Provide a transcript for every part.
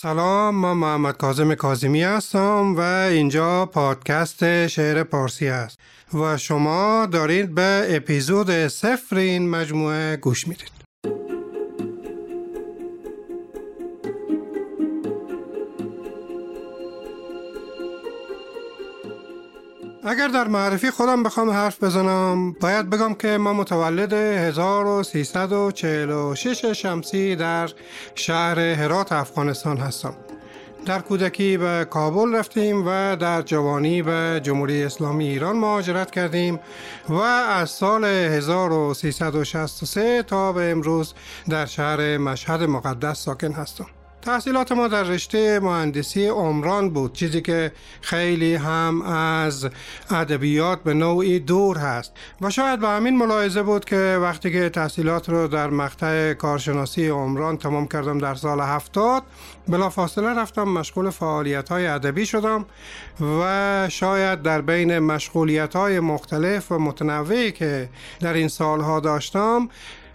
سلام من محمد کازم کازمی هستم و اینجا پادکست شعر پارسی است و شما دارید به اپیزود صفر این مجموعه گوش می‌دید. اگر در معرفی خودم بخوام حرف بزنم باید بگم که ما متولد 1346 شمسی در شهر هرات افغانستان هستم. در کودکی به کابل رفتیم و در جوانی به جمهوری اسلامی ایران مهاجرت کردیم و از سال 1363 تا به امروز در شهر مشهد مقدس ساکن هستم. تحصیلات ما در رشته مهندسی عمران بود. چیزی که خیلی هم از ادبیات به نوعی دور هست. و شاید به همین ملاحظه بود که وقتی که تحصیلات رو در مقطع کارشناسی عمران تمام کردم در سال هفتاد بلا فاصله رفتم مشغول فعالیت های ادبی شدم و شاید در بین مشغولیت های مختلف و متنوعی که در این سالها داشتم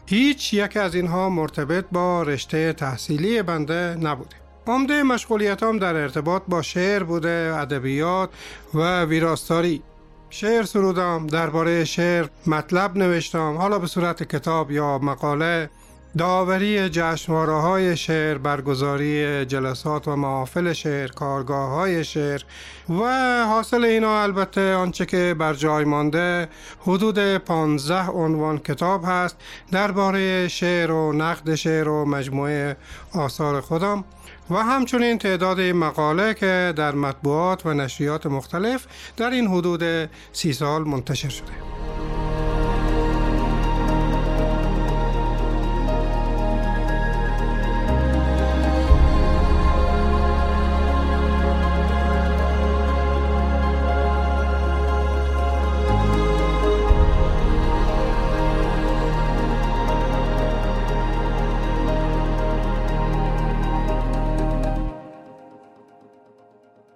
هیچ یک از اینها مرتبط با رشته تحصیلی بنده نبوده. عمده مشغولیتام در ارتباط با شعر بوده ادبیات و ویراستاری. شعر سرودم درباره شعر مطلب نوشتم حالا به صورت کتاب یا مقاله داوری جشنواره های شعر برگزاری جلسات و محافل شعر کارگاه های شعر و حاصل اینا البته آنچه که بر جای مانده حدود 15 عنوان کتاب هست درباره شعر و نقد شعر و مجموعه آثار خودم و همچنین تعداد مقاله که در مطبوعات و نشریات مختلف در این حدود سی سال منتشر شده.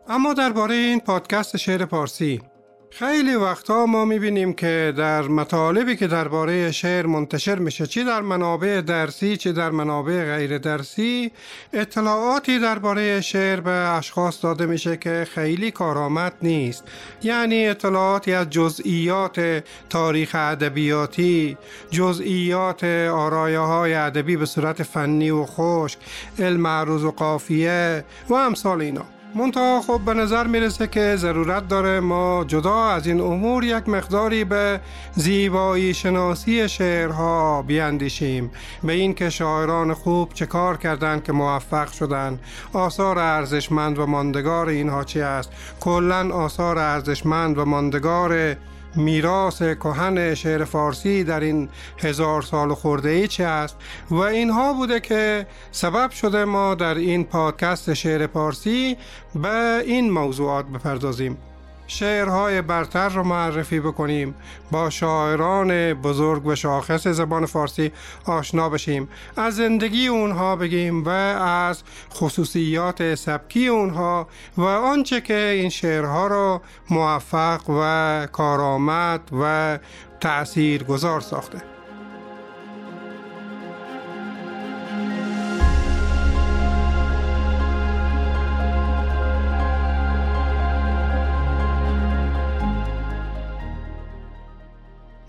اما درباره این پادکست شعر پارسی. خیلی وقتا ما می‌بینیم که در مطالبی که درباره شعر منتشر میشه چی در منابع درسی چی در منابع غیر درسی اطلاعاتی درباره شعر به اشخاص داده میشه که خیلی کارآمد نیست. یعنی اطلاعاتی از جزئیات تاریخ ادبیاتی جزئیات آرایه های ادبی به صورت فنی و خشک علم عروض و قافیه و امثال اینا. منتها خب به نظر می‌رسه که ضرورت داره ما جدا از این امور یک مقداری به زیبایی شناسی شعرها بیاندیشیم. به این که شاعران خوب چه کار کردند که موفق شدند. آثار ارزشمند و ماندگار اینها چی است؟ کلا آثار ارزشمند و ماندگار میراث کهن شعر فارسی در این هزار سال خورده ای چه است؟ و اینها بوده که سبب شده ما در این پادکست شعر فارسی به این موضوعات بپردازیم. شعرهای برتر رو معرفی بکنیم. با شاعران بزرگ و شاخص زبان فارسی آشنا بشیم. از زندگی اونها بگیم و از خصوصیات سبکی اونها و آنچه که این شعرها رو موفق و کارآمد و تأثیر گذار ساخته.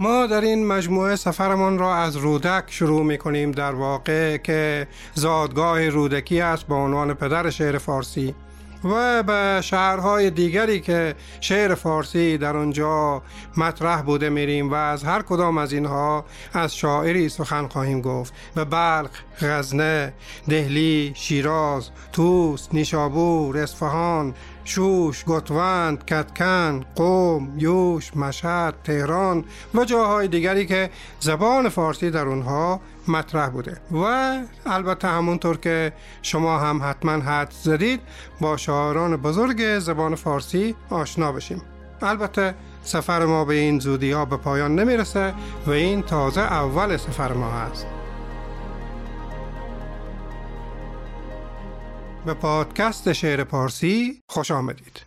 ما در این مجموعه سفرمان را از رودک شروع می کنیم در واقع که زادگاه رودکی است با عنوان پدر شعر فارسی و به شهرهای دیگری که شعر فارسی در آنجا مطرح بوده میریم و از هر کدام از اینها از شاعری سخن خواهیم گفت به بلخ، غزنه، دهلی، شیراز، توس، نیشابور، اصفهان، شوش، گتوند، کتکن، قوم، یوش، مشهد، تهران و جاهای دیگری که زبان فارسی در اونها مطرح بوده. و البته همونطور که شما هم حتما حد زدید با شاعران بزرگ زبان فارسی آشنا بشیم. البته سفر ما به این زودی ها به پایان نمی‌رسه و این تازه اول سفر ما هست. به پادکست شعر پارسی خوش آمدید.